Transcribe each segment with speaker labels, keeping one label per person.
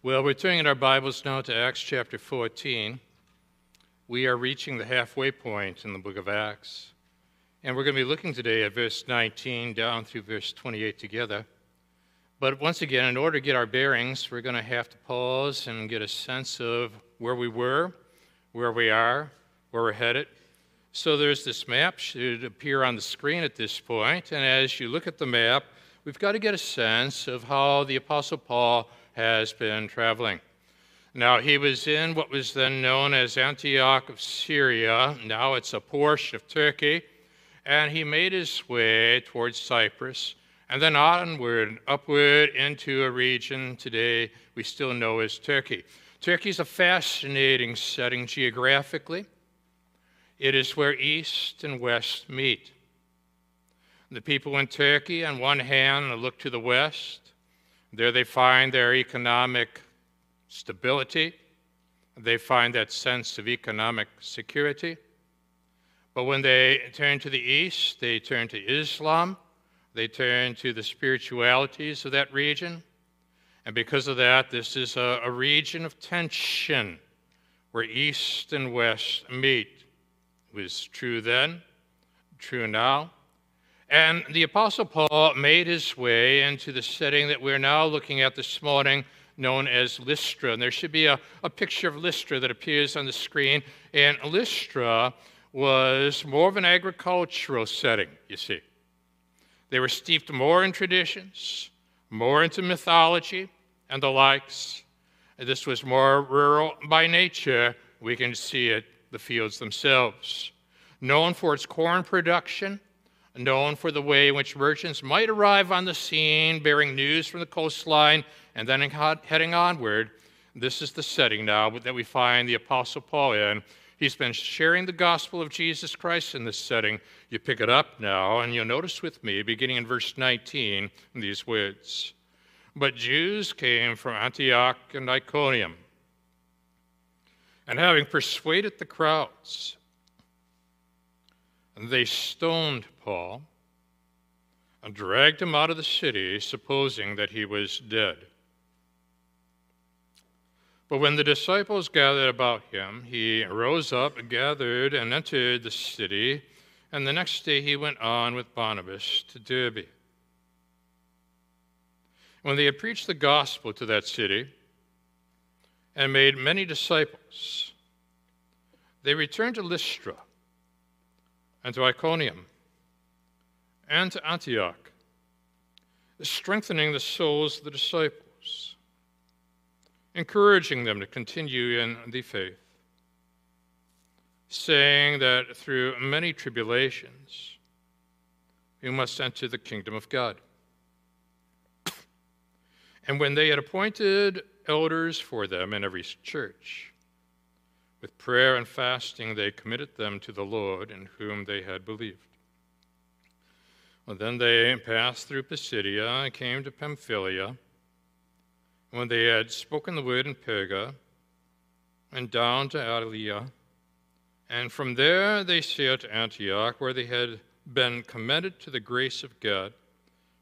Speaker 1: Well, we're turning our Bibles now to Acts chapter 14. We are reaching the halfway point in the book of Acts. And we're going to be looking today at verse 19 down through verse 28 together. But once again, in order to get our bearings, we're going to have to pause and get a sense of where we were, where we are, where we're headed. So there's this map, should appear on the screen at this point, and as you look at the map, we've got to get a sense of how the Apostle Paul has been traveling. Now, he was in what was then known as Antioch of Syria. Now it's a portion of Turkey. And he made his way towards Cyprus and then onward, upward into a region today we still know as Turkey. Turkey is a fascinating setting geographically. It is where East and West meet. The people in Turkey, on one hand, look to the West, there they find their economic stability. They find that sense of economic security. But when they turn to the east, they turn to Islam. They turn to the spiritualities of that region. And because of that, this is a, a region of tension where east and west meet. It was true then, true now. And the Apostle Paul made his way into the setting that we're now looking at this morning, known as Lystra. And there should be a, a picture of Lystra that appears on the screen. And Lystra was more of an agricultural setting, you see. They were steeped more in traditions, more into mythology and the likes. This was more rural by nature. We can see it, the fields themselves. Known for its corn production known for the way in which merchants might arrive on the scene bearing news from the coastline and then heading onward. This is the setting now that we find the Apostle Paul in. He's been sharing the gospel of Jesus Christ in this setting. You pick it up now, and you'll notice with me, beginning in verse 19, these words But Jews came from Antioch and Iconium, and having persuaded the crowds, they stoned Paul and dragged him out of the city, supposing that he was dead. But when the disciples gathered about him, he rose up, gathered, and entered the city. And the next day he went on with Barnabas to Derbe. When they had preached the gospel to that city and made many disciples, they returned to Lystra and to Iconium and to Antioch, strengthening the souls of the disciples, encouraging them to continue in the faith, saying that through many tribulations you must enter the kingdom of God. And when they had appointed elders for them in every church, with prayer and fasting, they committed them to the Lord in whom they had believed. Well, then they passed through Pisidia and came to Pamphylia. When they had spoken the word in Perga, and down to Attalia, and from there they sailed to Antioch, where they had been commended to the grace of God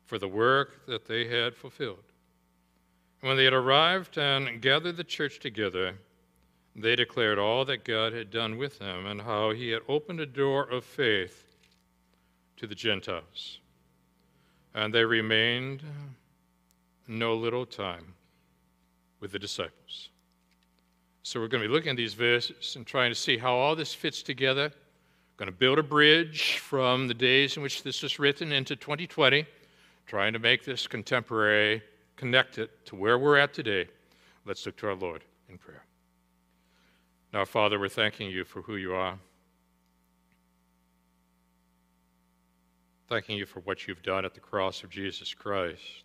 Speaker 1: for the work that they had fulfilled. when they had arrived and gathered the church together, they declared all that God had done with them and how he had opened a door of faith to the Gentiles. And they remained no little time with the disciples. So we're going to be looking at these verses and trying to see how all this fits together. Going to build a bridge from the days in which this was written into 2020, trying to make this contemporary, connect it to where we're at today. Let's look to our Lord in prayer. Now, Father, we're thanking you for who you are. Thanking you for what you've done at the cross of Jesus Christ.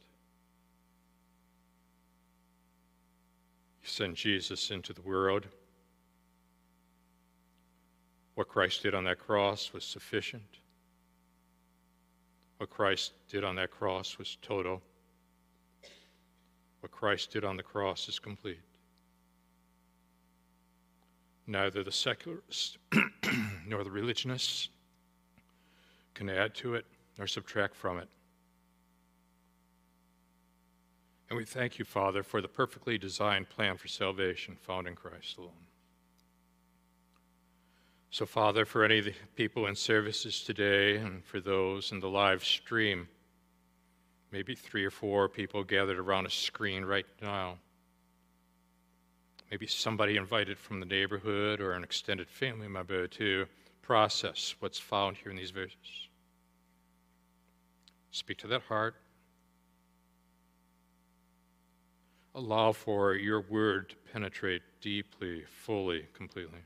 Speaker 1: You sent Jesus into the world. What Christ did on that cross was sufficient. What Christ did on that cross was total. What Christ did on the cross is complete. Neither the secularists nor the religionists can add to it nor subtract from it. And we thank you, Father, for the perfectly designed plan for salvation found in Christ alone. So, Father, for any of the people in services today and for those in the live stream, maybe three or four people gathered around a screen right now. Maybe somebody invited from the neighborhood or an extended family member to process what's found here in these verses. Speak to that heart. Allow for your word to penetrate deeply, fully, completely.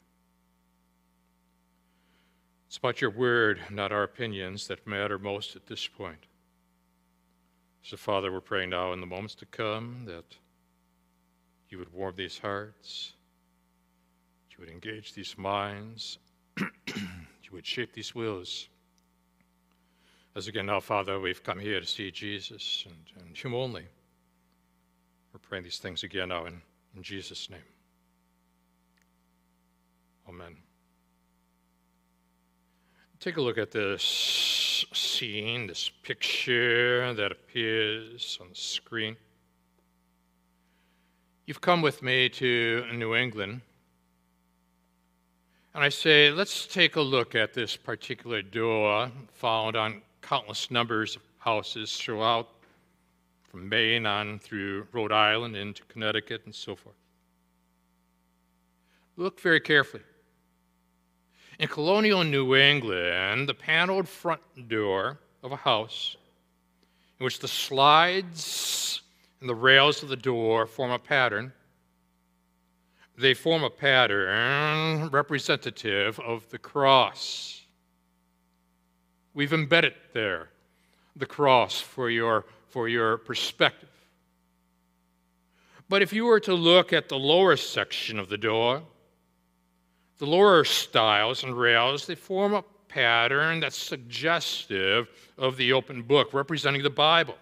Speaker 1: It's about your word, not our opinions, that matter most at this point. So, Father, we're praying now in the moments to come that you would warm these hearts, you would engage these minds, you would shape these wills. As again now, Father, we've come here to see Jesus and, and Him only. We're praying these things again now in, in Jesus' name. Amen. Take a look at this scene, this picture that appears on the screen. You've come with me to New England. And I say, let's take a look at this particular door found on countless numbers of houses throughout, from Maine on through Rhode Island into Connecticut and so forth. Look very carefully. In colonial New England, the paneled front door of a house, in which the stiles and the rails of the door form a pattern, they form a pattern representative of the cross. We've embedded there the cross for your, for your perspective. But if you were to look at the lower section of the door, the lower stiles and rails, they form a pattern that's suggestive of the open book, representing the Bible.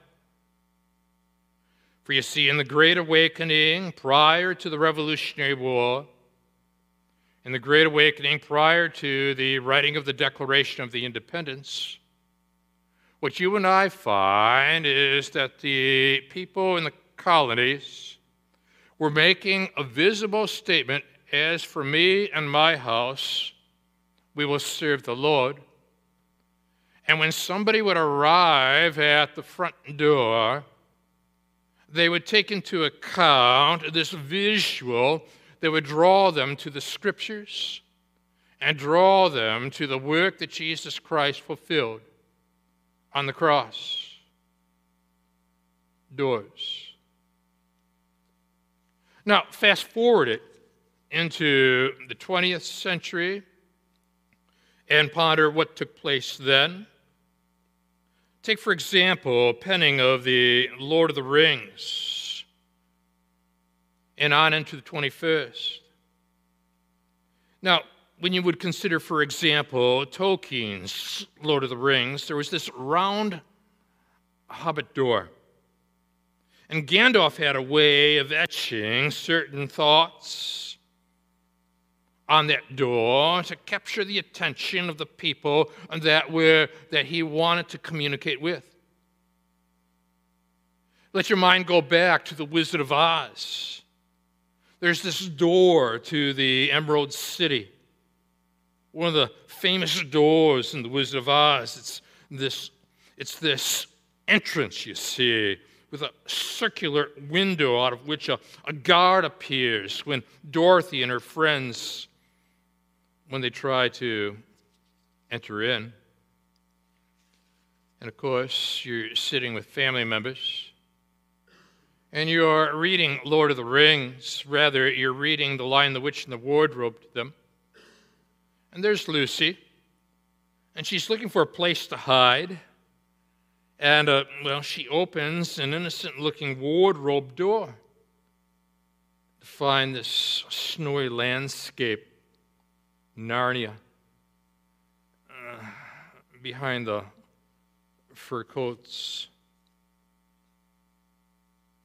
Speaker 1: For you see, in the Great Awakening, prior to the Revolutionary War, in the Great Awakening, prior to the writing of the Declaration of the Independence, what you and I find is that the people in the colonies were making a visible statement as for me and my house, we will serve the Lord. And when somebody would arrive at the front door, they would take into account this visual that would draw them to the scriptures and draw them to the work that Jesus Christ fulfilled on the cross. Doors. Now, fast forward it into the 20th century and ponder what took place then. Take, for example, penning of the Lord of the Rings and on into the 21st. Now, when you would consider, for example, Tolkien's Lord of the Rings, there was this round hobbit door. And Gandalf had a way of etching certain thoughts on that door to capture the attention of the people that, were, that he wanted to communicate with. Let your mind go back to the Wizard of Oz. There's this door to the Emerald City, one of the famous doors in the Wizard of Oz. It's this, it's this entrance, you see, with a circular window out of which a, a guard appears when Dorothy and her friends when they try to enter in. And of course, you're sitting with family members and you're reading Lord of the Rings. Rather, you're reading The Lion, the Witch, and the Wardrobe to them. And there's Lucy, and she's looking for a place to hide. And, uh, well, she opens an innocent looking wardrobe door to find this snowy landscape Narnia uh, behind the fur coats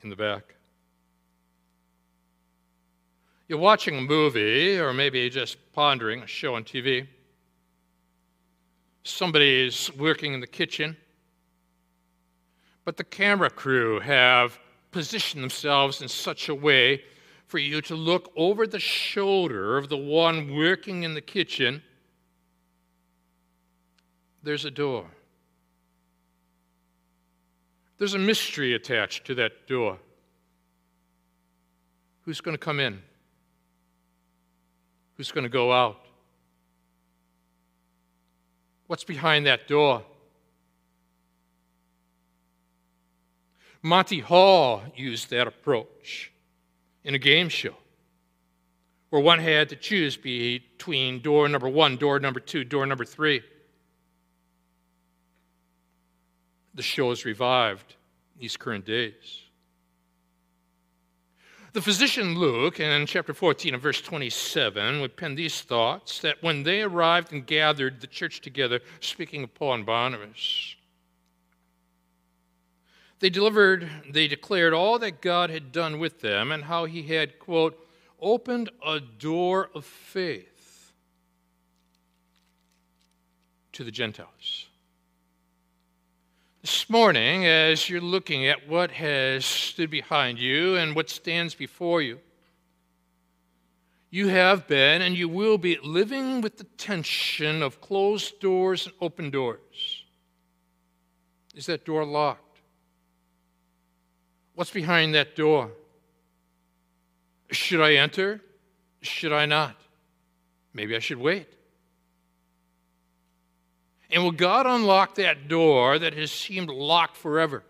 Speaker 1: in the back. You're watching a movie, or maybe just pondering a show on TV. Somebody's working in the kitchen, but the camera crew have positioned themselves in such a way for you to look over the shoulder of the one working in the kitchen. There's a door. There's a mystery attached to that door. Who's going to come in? Who's going to go out? What's behind that door? Monty Hall used that approach in a game show where one had to choose between door number one, door number two, door number three. The show is revived these current days. The physician Luke, in chapter 14 and verse 27, would pen these thoughts that when they arrived and gathered the church together, speaking of Paul and Barnabas, they delivered, they declared all that God had done with them and how he had, quote, opened a door of faith to the Gentiles. This morning, as you're looking at what has stood behind you and what stands before you, you have been and you will be living with the tension of closed doors and open doors. Is that door locked? What's behind that door? Should I enter? Should I not? Maybe I should wait. And will God unlock that door that has seemed locked forever?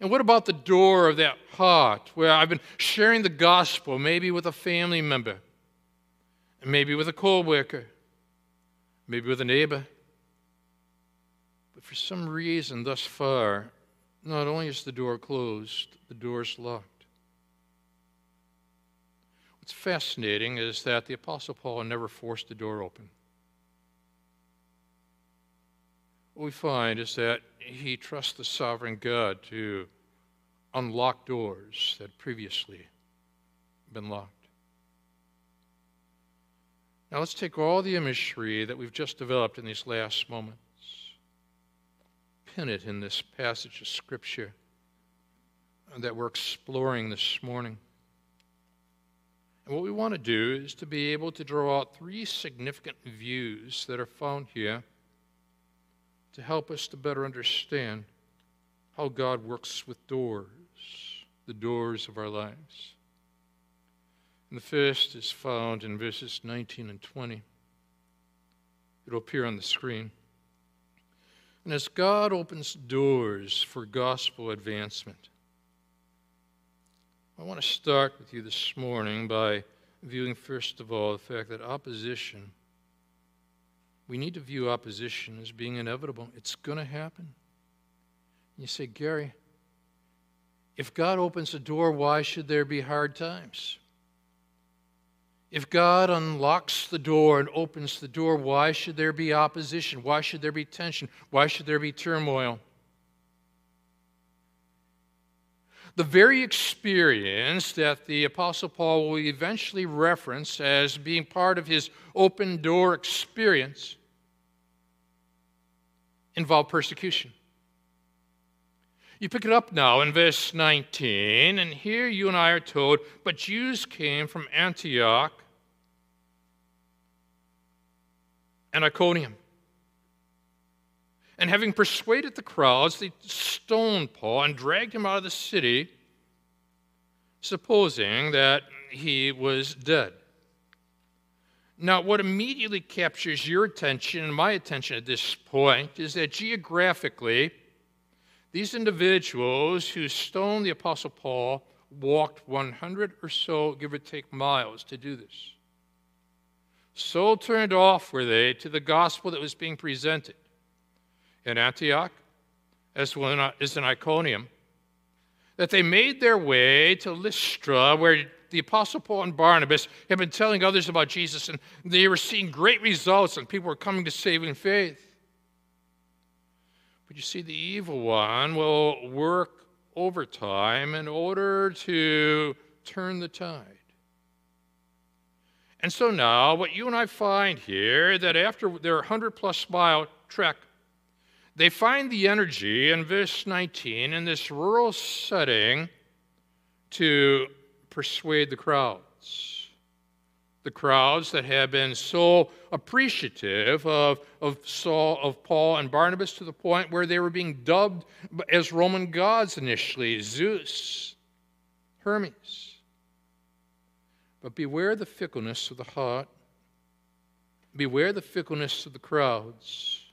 Speaker 1: And what about the door of that heart where I've been sharing the gospel, maybe with a family member, maybe with a co worker, maybe with a neighbor? But for some reason, thus far, not only is the door closed, the door is locked. What's fascinating is that the Apostle Paul never forced the door open. What we find is that he trusts the sovereign God to unlock doors that previously been locked. Now let's take all the imagery that we've just developed in these last moments in this passage of Scripture that we're exploring this morning. And what we want to do is to be able to draw out three significant views that are found here to help us to better understand how God works with doors, the doors of our lives. And the first is found in verses 19 and 20. It'll appear on the screen. And as God opens doors for gospel advancement, I want to start with you this morning by viewing, first of all, the fact that opposition, we need to view opposition as being inevitable. It's going to happen. You say, Gary, if God opens a door, why should there be hard times? If God unlocks the door and opens the door, why should there be opposition? Why should there be tension? Why should there be turmoil? The very experience that the Apostle Paul will eventually reference as being part of his open door experience involved persecution. You pick it up now in verse 19, and here you and I are told, but Jews came from Antioch and Iconium. And having persuaded the crowds, they stoned Paul and dragged him out of the city, supposing that he was dead. Now, what immediately captures your attention and my attention at this point is that geographically, these individuals who stoned the Apostle Paul walked 100 or so, give or take, miles to do this. So turned off were they to the gospel that was being presented in Antioch as well as in Iconium that they made their way to Lystra, where the Apostle Paul and Barnabas had been telling others about Jesus, and they were seeing great results, and people were coming to saving faith. But you see, the evil one will work overtime in order to turn the tide. And so now, what you and I find here that after their 100 plus mile trek, they find the energy in verse 19 in this rural setting to persuade the crowds the crowds that had been so appreciative of, of Saul, of Paul and Barnabas to the point where they were being dubbed as Roman gods initially Zeus, Hermes. But beware the fickleness of the heart, beware the fickleness of the crowds.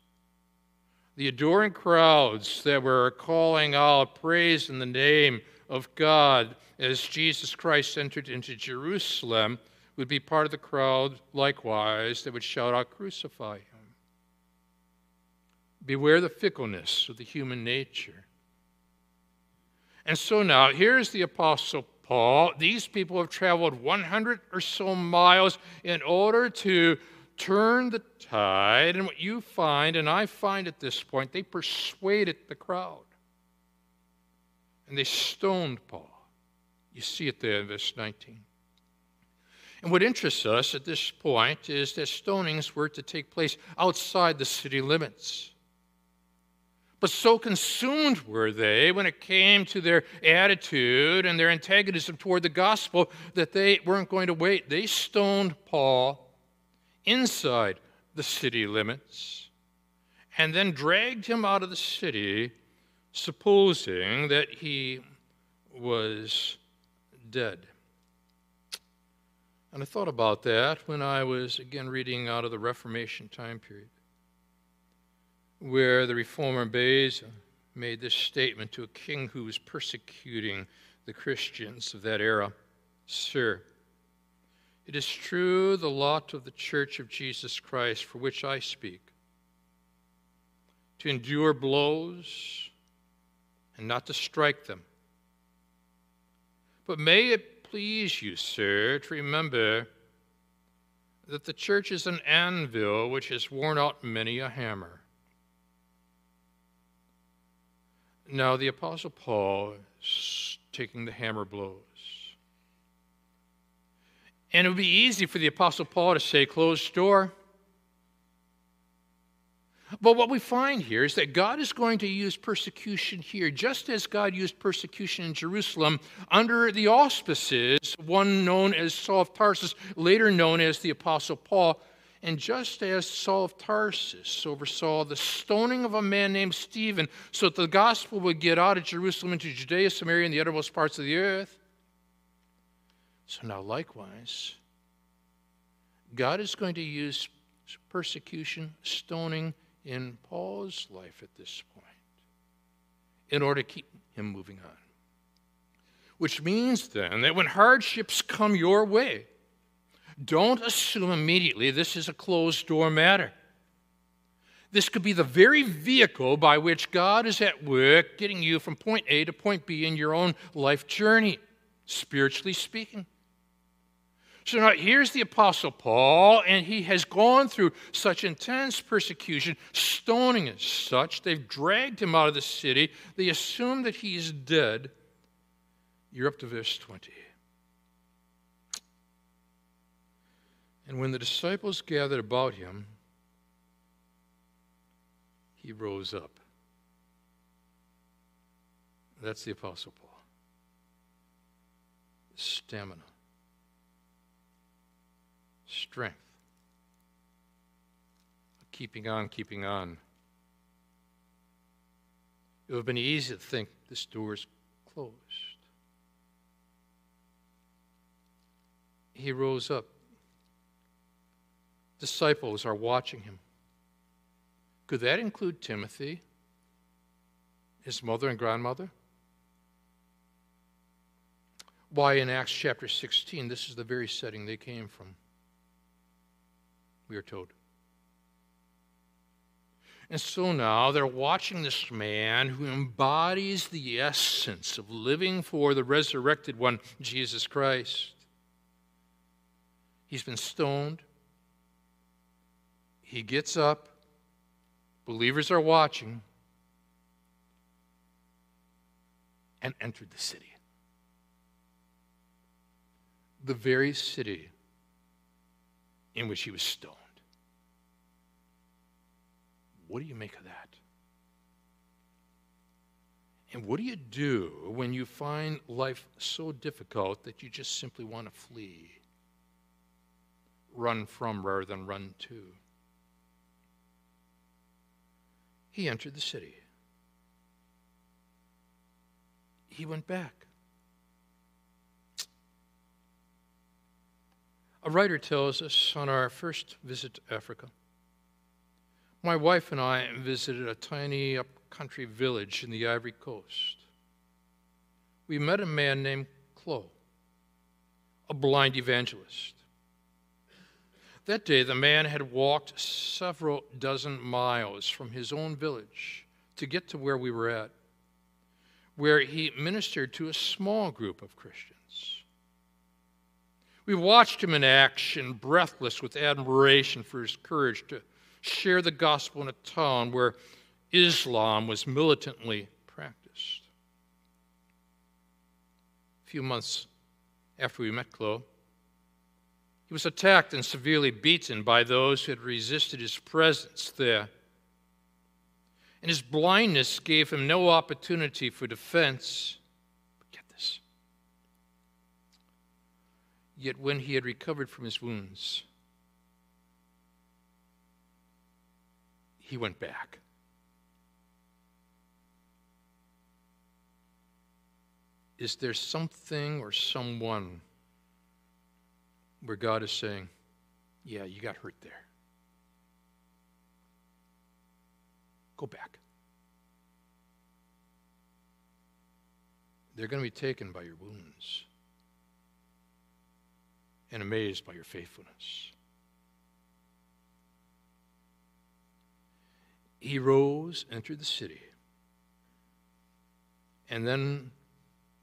Speaker 1: The adoring crowds that were calling out praise in the name of God as Jesus Christ entered into Jerusalem would be part of the crowd likewise that would shout out, Crucify him. Beware the fickleness of the human nature. And so now, here's the Apostle Paul. These people have traveled 100 or so miles in order to turn the tide. And what you find, and I find at this point, they persuaded the crowd. And they stoned Paul. You see it there in verse 19. And what interests us at this point is that stonings were to take place outside the city limits. But so consumed were they when it came to their attitude and their antagonism toward the gospel that they weren't going to wait. They stoned Paul inside the city limits and then dragged him out of the city, supposing that he was dead. And I thought about that when I was again reading out of the Reformation time period, where the reformer Beza made this statement to a king who was persecuting the Christians of that era Sir, it is true the lot of the church of Jesus Christ for which I speak to endure blows and not to strike them. But may it please you, sir, to remember that the church is an anvil which has worn out many a hammer. Now, the Apostle Paul is taking the hammer blows. And it would be easy for the Apostle Paul to say, closed door. But what we find here is that God is going to use persecution here, just as God used persecution in Jerusalem under the auspices, one known as Saul of Tarsus, later known as the Apostle Paul. And just as Saul of Tarsus oversaw the stoning of a man named Stephen so that the gospel would get out of Jerusalem into Judea, Samaria, and the uttermost parts of the earth, so now likewise, God is going to use persecution, stoning, in Paul's life at this point in order to keep him moving on. Which means then that when hardships come your way, don't assume immediately this is a closed door matter. This could be the very vehicle by which God is at work getting you from point A to point B in your own life journey, spiritually speaking. So now here's the Apostle Paul, and he has gone through such intense persecution, stoning and such. They've dragged him out of the city. They assume that he's dead. You're up to verse 20. And when the disciples gathered about him, he rose up. That's the Apostle Paul. Stamina strength. Keeping on, keeping on. It would have been easy to think this door is closed. He rose up. Disciples are watching him. Could that include Timothy, his mother and grandmother? Why, in Acts chapter 16, this is the very setting they came from we are told. And so now they're watching this man who embodies the essence of living for the resurrected one, Jesus Christ. He's been stoned. He gets up. Believers are watching. And entered the city. The very city in which he was stoned. What do you make of that? And what do you do when you find life so difficult that you just simply want to flee? Run from rather than run to. He entered the city. He went back. A writer tells us on our first visit to Africa, my wife and I visited a tiny upcountry village in the Ivory Coast. We met a man named Clo, a blind evangelist. That day, the man had walked several dozen miles from his own village to get to where we were at, where he ministered to a small group of Christians. We watched him in action, breathless with admiration for his courage to share the gospel in a town where Islam was militantly practiced. A few months after we met Clo, he was attacked and severely beaten by those who had resisted his presence there. And his blindness gave him no opportunity for defense. But get this. Yet when he had recovered from his wounds, he went back. Is there something or someone where God is saying, Yeah, you got hurt there? Go back. They're going to be taken by your wounds and amazed by your faithfulness. he rose, entered the city. And then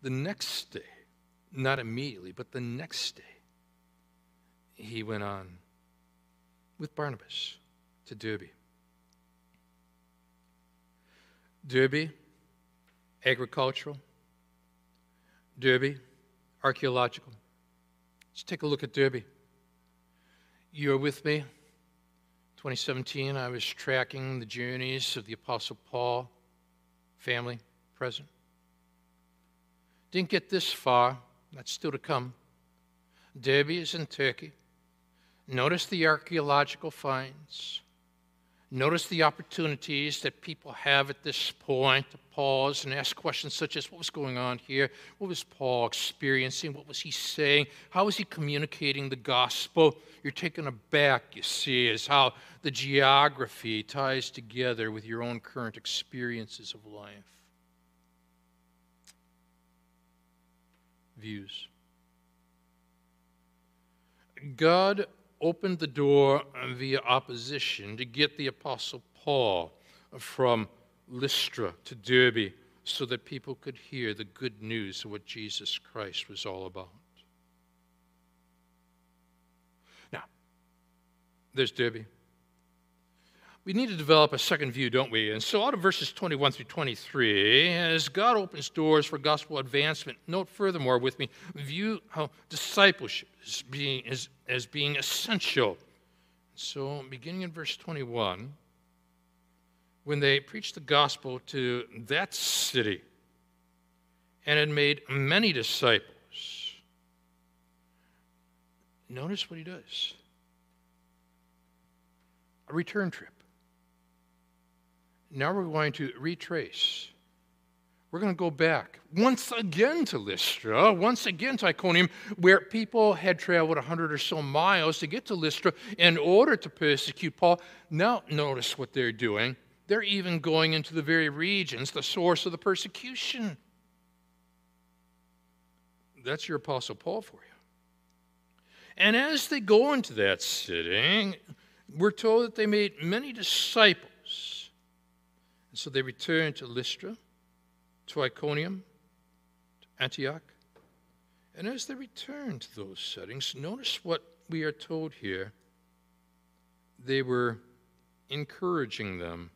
Speaker 1: the next day, not immediately, but the next day, he went on with Barnabas to Derbe. Derbe, agricultural. Derbe, archaeological. Let's take a look at Derbe. You're with me? 2017, I was tracking the journeys of the Apostle Paul, family, present. Didn't get this far, that's still to come. Derbe is in Turkey. Notice the archaeological finds. Notice the opportunities that people have at this point to pause and ask questions such as what was going on here? What was Paul experiencing? What was he saying? How was he communicating the gospel? You're taken aback, you see, as how the geography ties together with your own current experiences of life. Views. God opened the door via opposition to get the Apostle Paul from Lystra to Derbe so that people could hear the good news of what Jesus Christ was all about. Now, there's Derbe. We need to develop a second view, don't we? And so, out of verses 21 through 23, as God opens doors for gospel advancement, note furthermore with me, view how discipleship is being, is, as being essential. So, beginning in verse 21, when they preached the gospel to that city and had made many disciples, notice what he does a return trip. Now we're going to retrace. We're going to go back once again to Lystra, once again to Iconium, where people had traveled 100 or so miles to get to Lystra in order to persecute Paul. Now, notice what they're doing. They're even going into the very regions, the source of the persecution. That's your Apostle Paul for you. And as they go into that city, we're told that they made many disciples. And so they returned to Lystra, to Iconium, to Antioch. And as they returned to those settings, notice what we are told here. They were encouraging them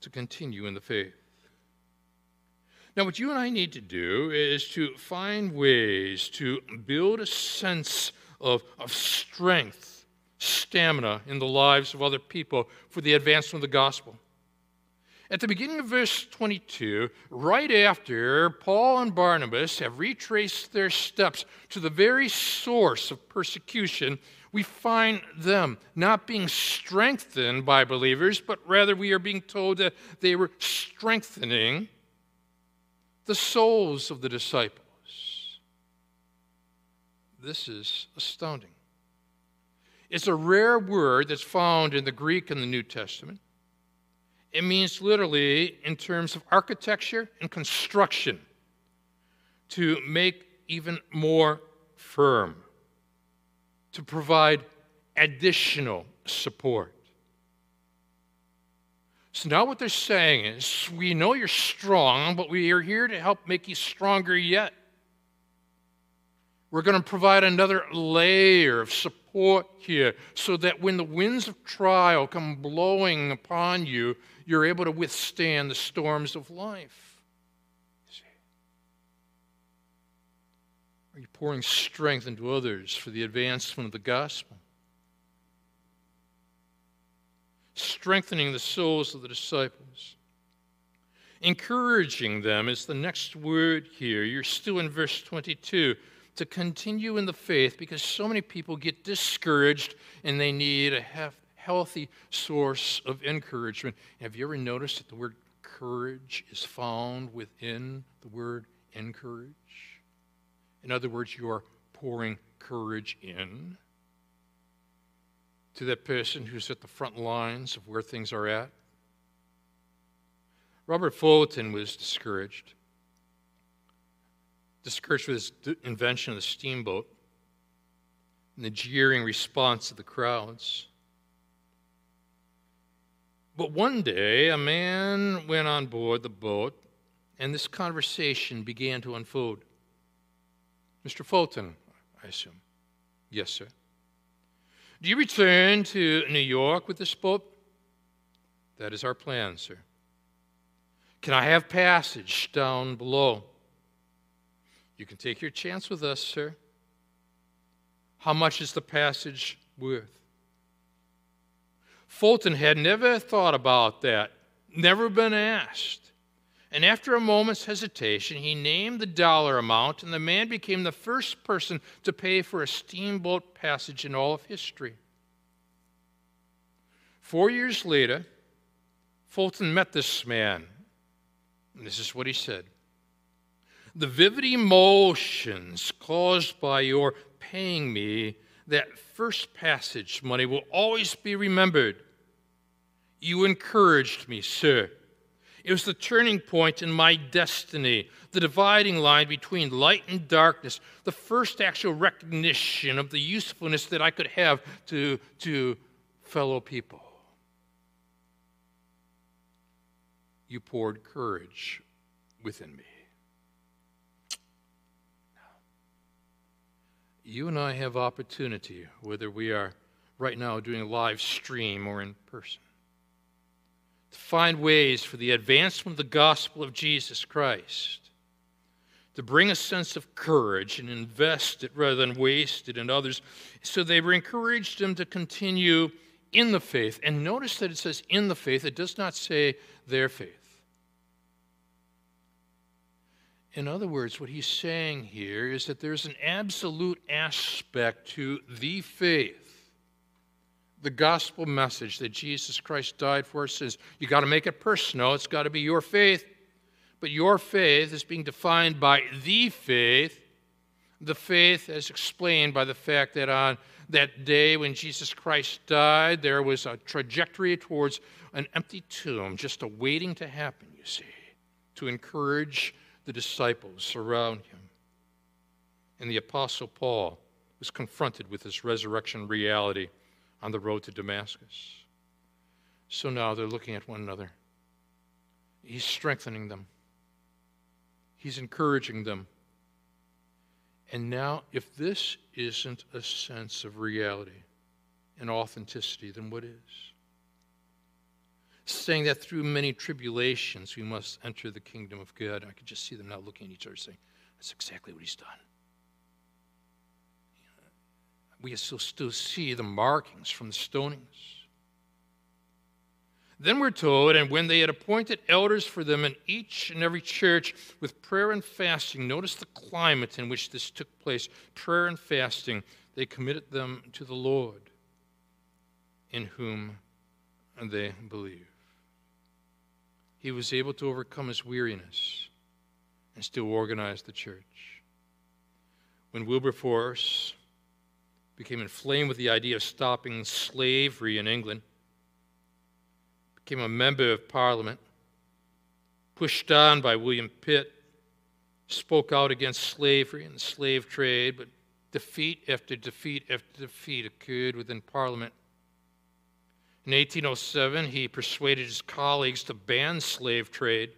Speaker 1: to continue in the faith. Now, what you and I need to do is to find ways to build a sense of, of strength, stamina in the lives of other people for the advancement of the gospel. At the beginning of verse 22, right after Paul and Barnabas have retraced their steps to the very source of persecution, we find them not being strengthened by believers, but rather we are being told that they were strengthening the souls of the disciples. This is astounding. It's a rare word that's found in the Greek in the New Testament. It means literally, in terms of architecture and construction, to make even more firm, to provide additional support. So now what they're saying is, we know you're strong, but we are here to help make you stronger yet. We're going to provide another layer of support here so that when the winds of trial come blowing upon you, you're able to withstand the storms of life. Are you pouring strength into others for the advancement of the gospel? Strengthening the souls of the disciples. Encouraging them is the next word here. You're still in verse 22 to continue in the faith because so many people get discouraged and they need a healthy source of encouragement. Have you ever noticed that the word courage is found within the word encourage? In other words, you are pouring courage in to that person who's at the front lines of where things are at. Robert Fulton was discouraged. Discouraged with his invention of the steamboat and the jeering response of the crowds. But one day, a man went on board the boat, and this conversation began to unfold. Mr. Fulton, I assume. Yes, sir. Do you return to New York with this boat? That is our plan, sir. Can I have passage down below? You can take your chance with us, sir. How much is the passage worth? Fulton had never thought about that, never been asked. And after a moment's hesitation, he named the dollar amount, and the man became the first person to pay for a steamboat passage in all of history. Four years later, Fulton met this man, and this is what he said The vivid emotions caused by your paying me that first passage money will always be remembered. You encouraged me, sir. It was the turning point in my destiny, the dividing line between light and darkness, the first actual recognition of the usefulness that I could have to, to fellow people. You poured courage within me. You and I have opportunity, whether we are right now doing a live stream or in person to find ways for the advancement of the gospel of Jesus Christ, to bring a sense of courage and invest it rather than waste it in others. So they were encouraged them to continue in the faith. And notice that it says in the faith, it does not say their faith. In other words, what he's saying here is that there's an absolute aspect to the faith the gospel message that Jesus Christ died for is you got to make it personal. It's got to be your faith. But your faith is being defined by the faith. The faith as explained by the fact that on that day when Jesus Christ died, there was a trajectory towards an empty tomb, just awaiting to happen, you see, to encourage the disciples around him. And the Apostle Paul was confronted with this resurrection reality on the road to Damascus. So now they're looking at one another. He's strengthening them, He's encouraging them. And now, if this isn't a sense of reality and authenticity, then what is? Saying that through many tribulations we must enter the kingdom of God. I could just see them now looking at each other saying, That's exactly what he's done we still, still see the markings from the stonings. Then we're told, and when they had appointed elders for them in each and every church with prayer and fasting, notice the climate in which this took place prayer and fasting, they committed them to the Lord, in whom they believe. He was able to overcome his weariness and still organize the church. When Wilberforce became inflamed with the idea of stopping slavery in England, became a member of Parliament, pushed on by William Pitt, spoke out against slavery and the slave trade, but defeat after defeat after defeat occurred within Parliament. In 1807, he persuaded his colleagues to ban slave trade.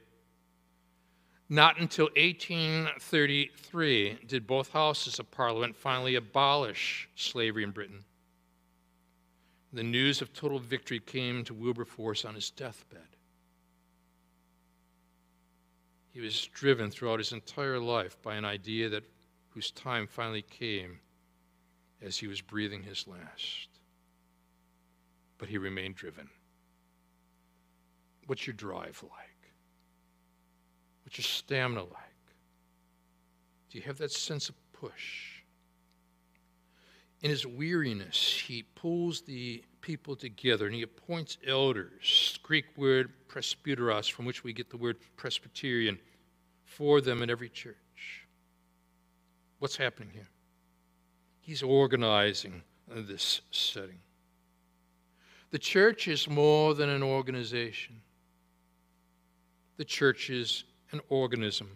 Speaker 1: Not until 1833 did both houses of Parliament finally abolish slavery in Britain. The news of total victory came to Wilberforce on his deathbed. He was driven throughout his entire life by an idea that whose time finally came as he was breathing his last. But he remained driven. What's your drive like? What's your stamina like? Do you have that sense of push? In his weariness, he pulls the people together and he appoints elders, Greek word presbyteros, from which we get the word Presbyterian, for them in every church. What's happening here? He's organizing this setting. The church is more than an organization. The church is an organism.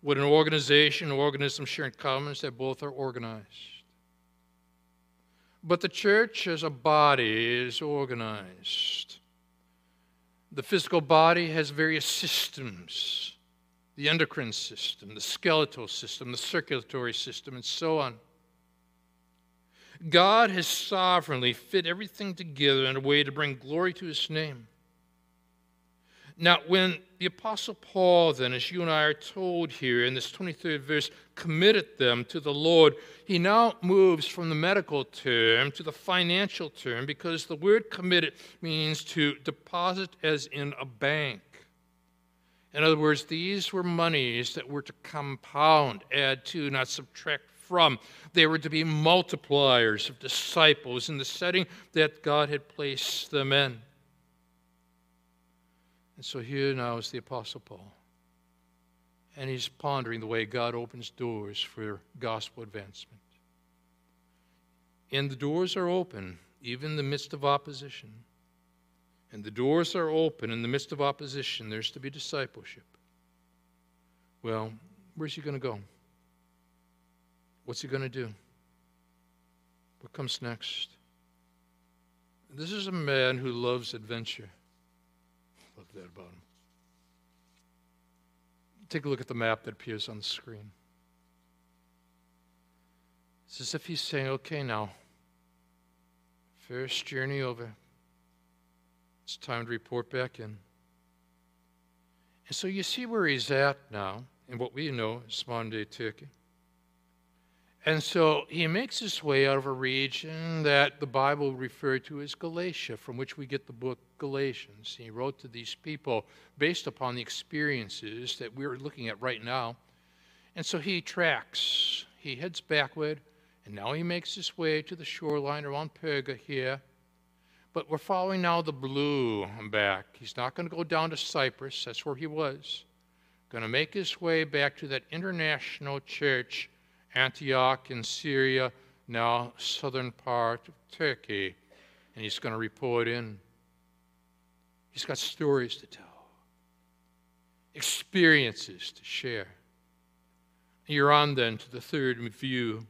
Speaker 1: What an organization and organism share in common that both are organized. But the church as a body is organized. The physical body has various systems the endocrine system, the skeletal system, the circulatory system, and so on. God has sovereignly fit everything together in a way to bring glory to his name. Now, when the Apostle Paul, then, as you and I are told here in this 23rd verse, committed them to the Lord, he now moves from the medical term to the financial term because the word committed means to deposit as in a bank. In other words, these were monies that were to compound, add to, not subtract from. They were to be multipliers of disciples in the setting that God had placed them in. And so here now is the Apostle Paul. And he's pondering the way God opens doors for gospel advancement. And the doors are open, even in the midst of opposition. And the doors are open in the midst of opposition. There's to be discipleship. Well, where's he going to go? What's he going to do? What comes next? This is a man who loves adventure love that about him. Take a look at the map that appears on the screen. It's as if he's saying, okay, now, first journey over. It's time to report back in. And so you see where he's at now, in what we know as modern day Turkey. And so he makes his way out of a region that the Bible referred to as Galatia, from which we get the book Galatians. He wrote to these people based upon the experiences that we're looking at right now. And so he tracks, he heads backward, and now he makes his way to the shoreline around Perga here. But we're following now the blue back. He's not going to go down to Cyprus, that's where he was. Going to make his way back to that international church Antioch in Syria, now southern part of Turkey, and he's going to report in. He's got stories to tell, experiences to share. You're on then to the third view,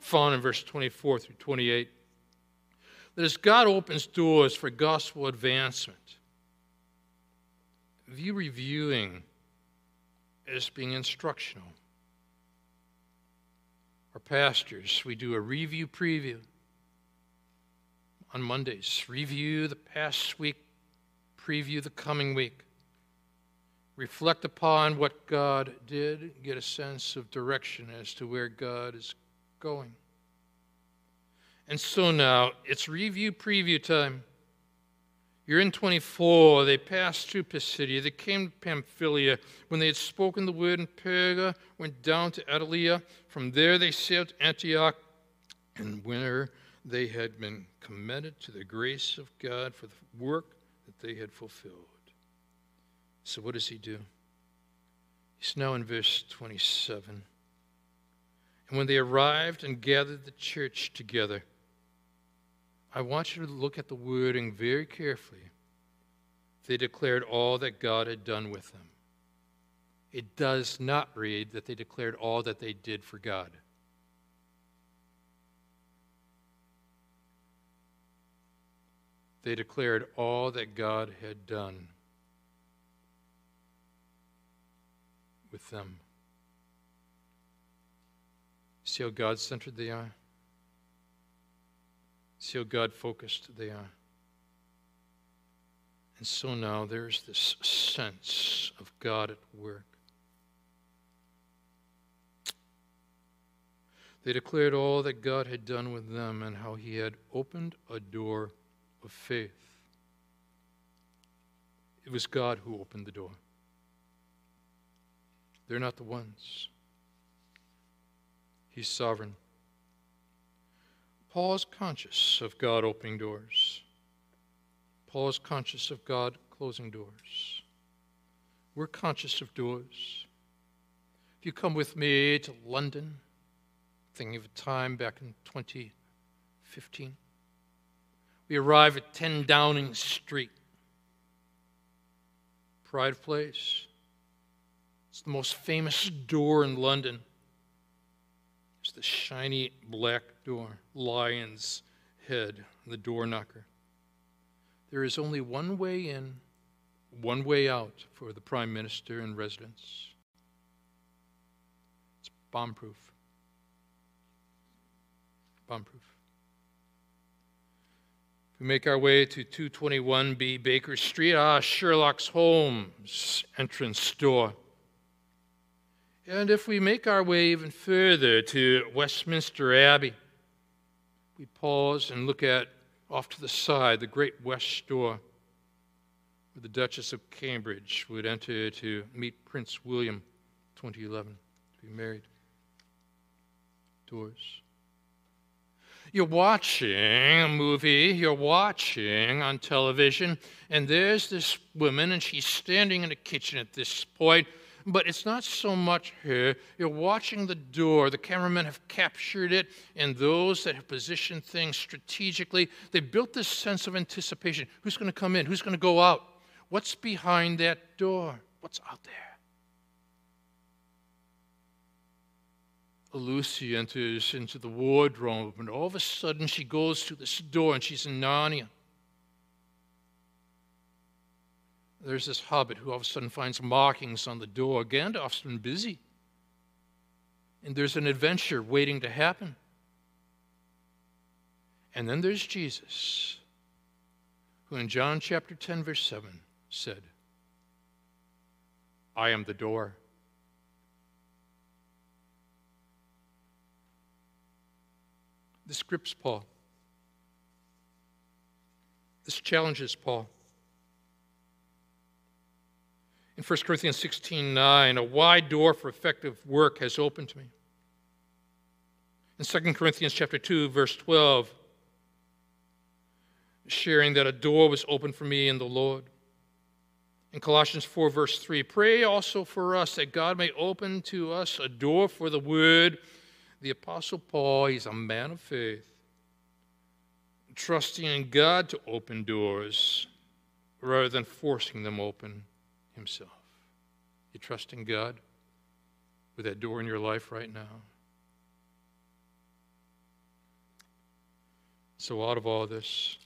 Speaker 1: found in verse 24 through 28. That as God opens doors for gospel advancement, view reviewing as being instructional our pastors, we do a review preview on Mondays. Review the past week, preview the coming week. Reflect upon what God did, get a sense of direction as to where God is going. And so now it's review preview time. You're in 24. They passed through Pisidia. They came to Pamphylia. When they had spoken the word in Perga, went down to Attalia. From there they sailed to Antioch. And where they had been commended to the grace of God for the work that they had fulfilled. So what does he do? He's now in verse 27. And when they arrived and gathered the church together, I want you to look at the wording very carefully. They declared all that God had done with them. It does not read that they declared all that they did for God. They declared all that God had done with them. See how God centered they are? See how God focused they are? And so now there's this sense of God at work. They declared all that God had done with them and how he had opened a door of faith. It was God who opened the door. They're not the ones. He's sovereign. Paul is conscious of God opening doors. Paul is conscious of God closing doors. We're conscious of doors. If you come with me to London, thinking of a time back in 2015, we arrive at 10 Downing Street. Pride Place. It's the most famous door in London. It's the shiny black door, lion's head, the door knocker. There is only one way in, one way out for the Prime Minister and residents. It's bomb proof. Bomb proof. We make our way to 221B Baker Street. Ah, Sherlock Holmes' entrance door. And if we make our way even further to Westminster Abbey, we pause and look at off to the side the great west door where the Duchess of Cambridge would enter to meet Prince William 2011 to be married. Doors. You're watching a movie, you're watching on television, and there's this woman, and she's standing in the kitchen at this point, but it's not so much her. You're watching the door. The cameramen have captured it, and those that have positioned things strategically, they built this sense of anticipation. Who's going to come in? Who's going to go out? What's behind that door? What's out there? Lucy enters into the wardrobe, and all of a sudden she goes to this door and she's in Narnia. There's this hobbit who all of a sudden finds markings on the door. Gandalf's been busy. And there's an adventure waiting to happen. And then there's Jesus, who in John chapter 10, verse 7 said, I am the door. This grips Paul. This challenges Paul. In 1 Corinthians 16 9, a wide door for effective work has opened to me. In 2 Corinthians chapter 2, verse 12, sharing that a door was opened for me in the Lord. In Colossians 4, verse 3, pray also for us that God may open to us a door for the word the Apostle Paul, he's a man of faith, trusting in God to open doors rather than forcing them open himself. You trust in God with that door in your life right now? So, out of all this,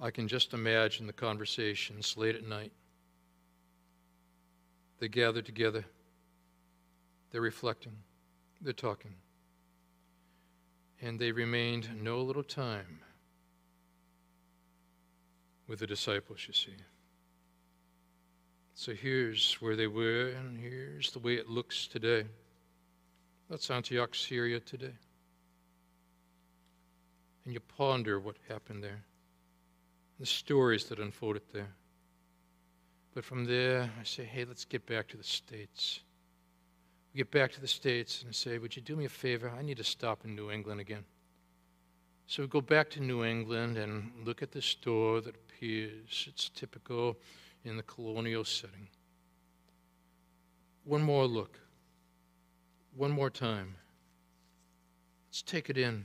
Speaker 1: I can just imagine the conversations late at night. They gather together, they're reflecting. They're talking. And they remained no little time with the disciples, you see. So here's where they were, and here's the way it looks today. That's Antioch, Syria today. And you ponder what happened there. the stories that unfolded there. But from there, I say, hey, let's get back to the States. We get back to the States and I say, would you do me a favor? I need to stop in New England again. So we go back to New England and look at the store that appears. It's typical in the colonial setting. One more look. One more time. Let's take it in.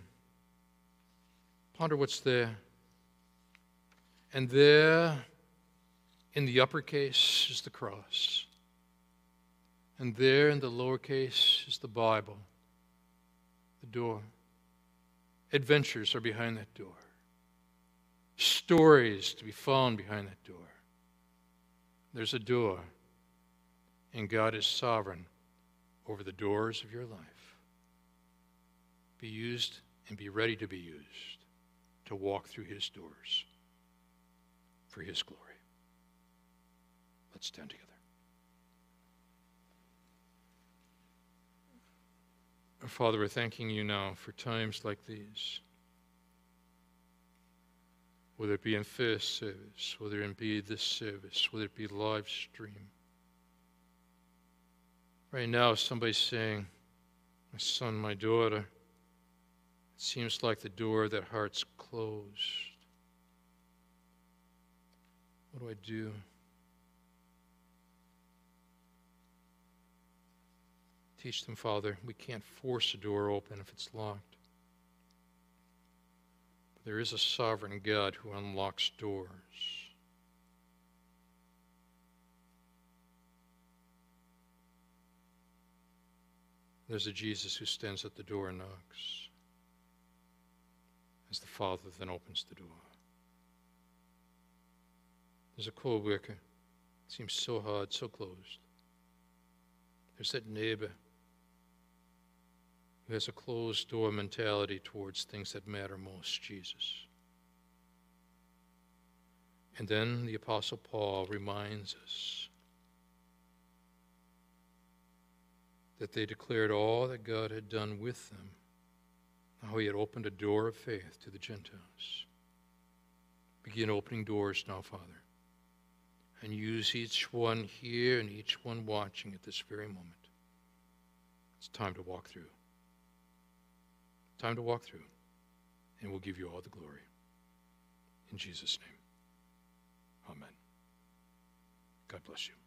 Speaker 1: Ponder what's there. And there, in the uppercase, is the cross. And there in the lowercase is the Bible, the door. Adventures are behind that door, stories to be found behind that door. There's a door, and God is sovereign over the doors of your life. Be used and be ready to be used to walk through His doors for His glory. Let's stand together. Father, we're thanking you now for times like these. Whether it be in first service, whether it be this service, whether it be live stream. Right now, somebody's saying, My son, my daughter, it seems like the door of that heart's closed. What do I do? Teach them, Father, we can't force a door open if it's locked. There is a sovereign God who unlocks doors. There's a Jesus who stands at the door and knocks as the Father then opens the door. There's a co worker. Seems so hard, so closed. There's that neighbor has a closed door mentality towards things that matter most Jesus. And then the Apostle Paul reminds us that they declared all that God had done with them, how he had opened a door of faith to the Gentiles. Begin opening doors now, Father, and use each one here and each one watching at this very moment. It's time to walk through. Time to walk through, and we'll give you all the glory. In Jesus' name, amen. God bless you.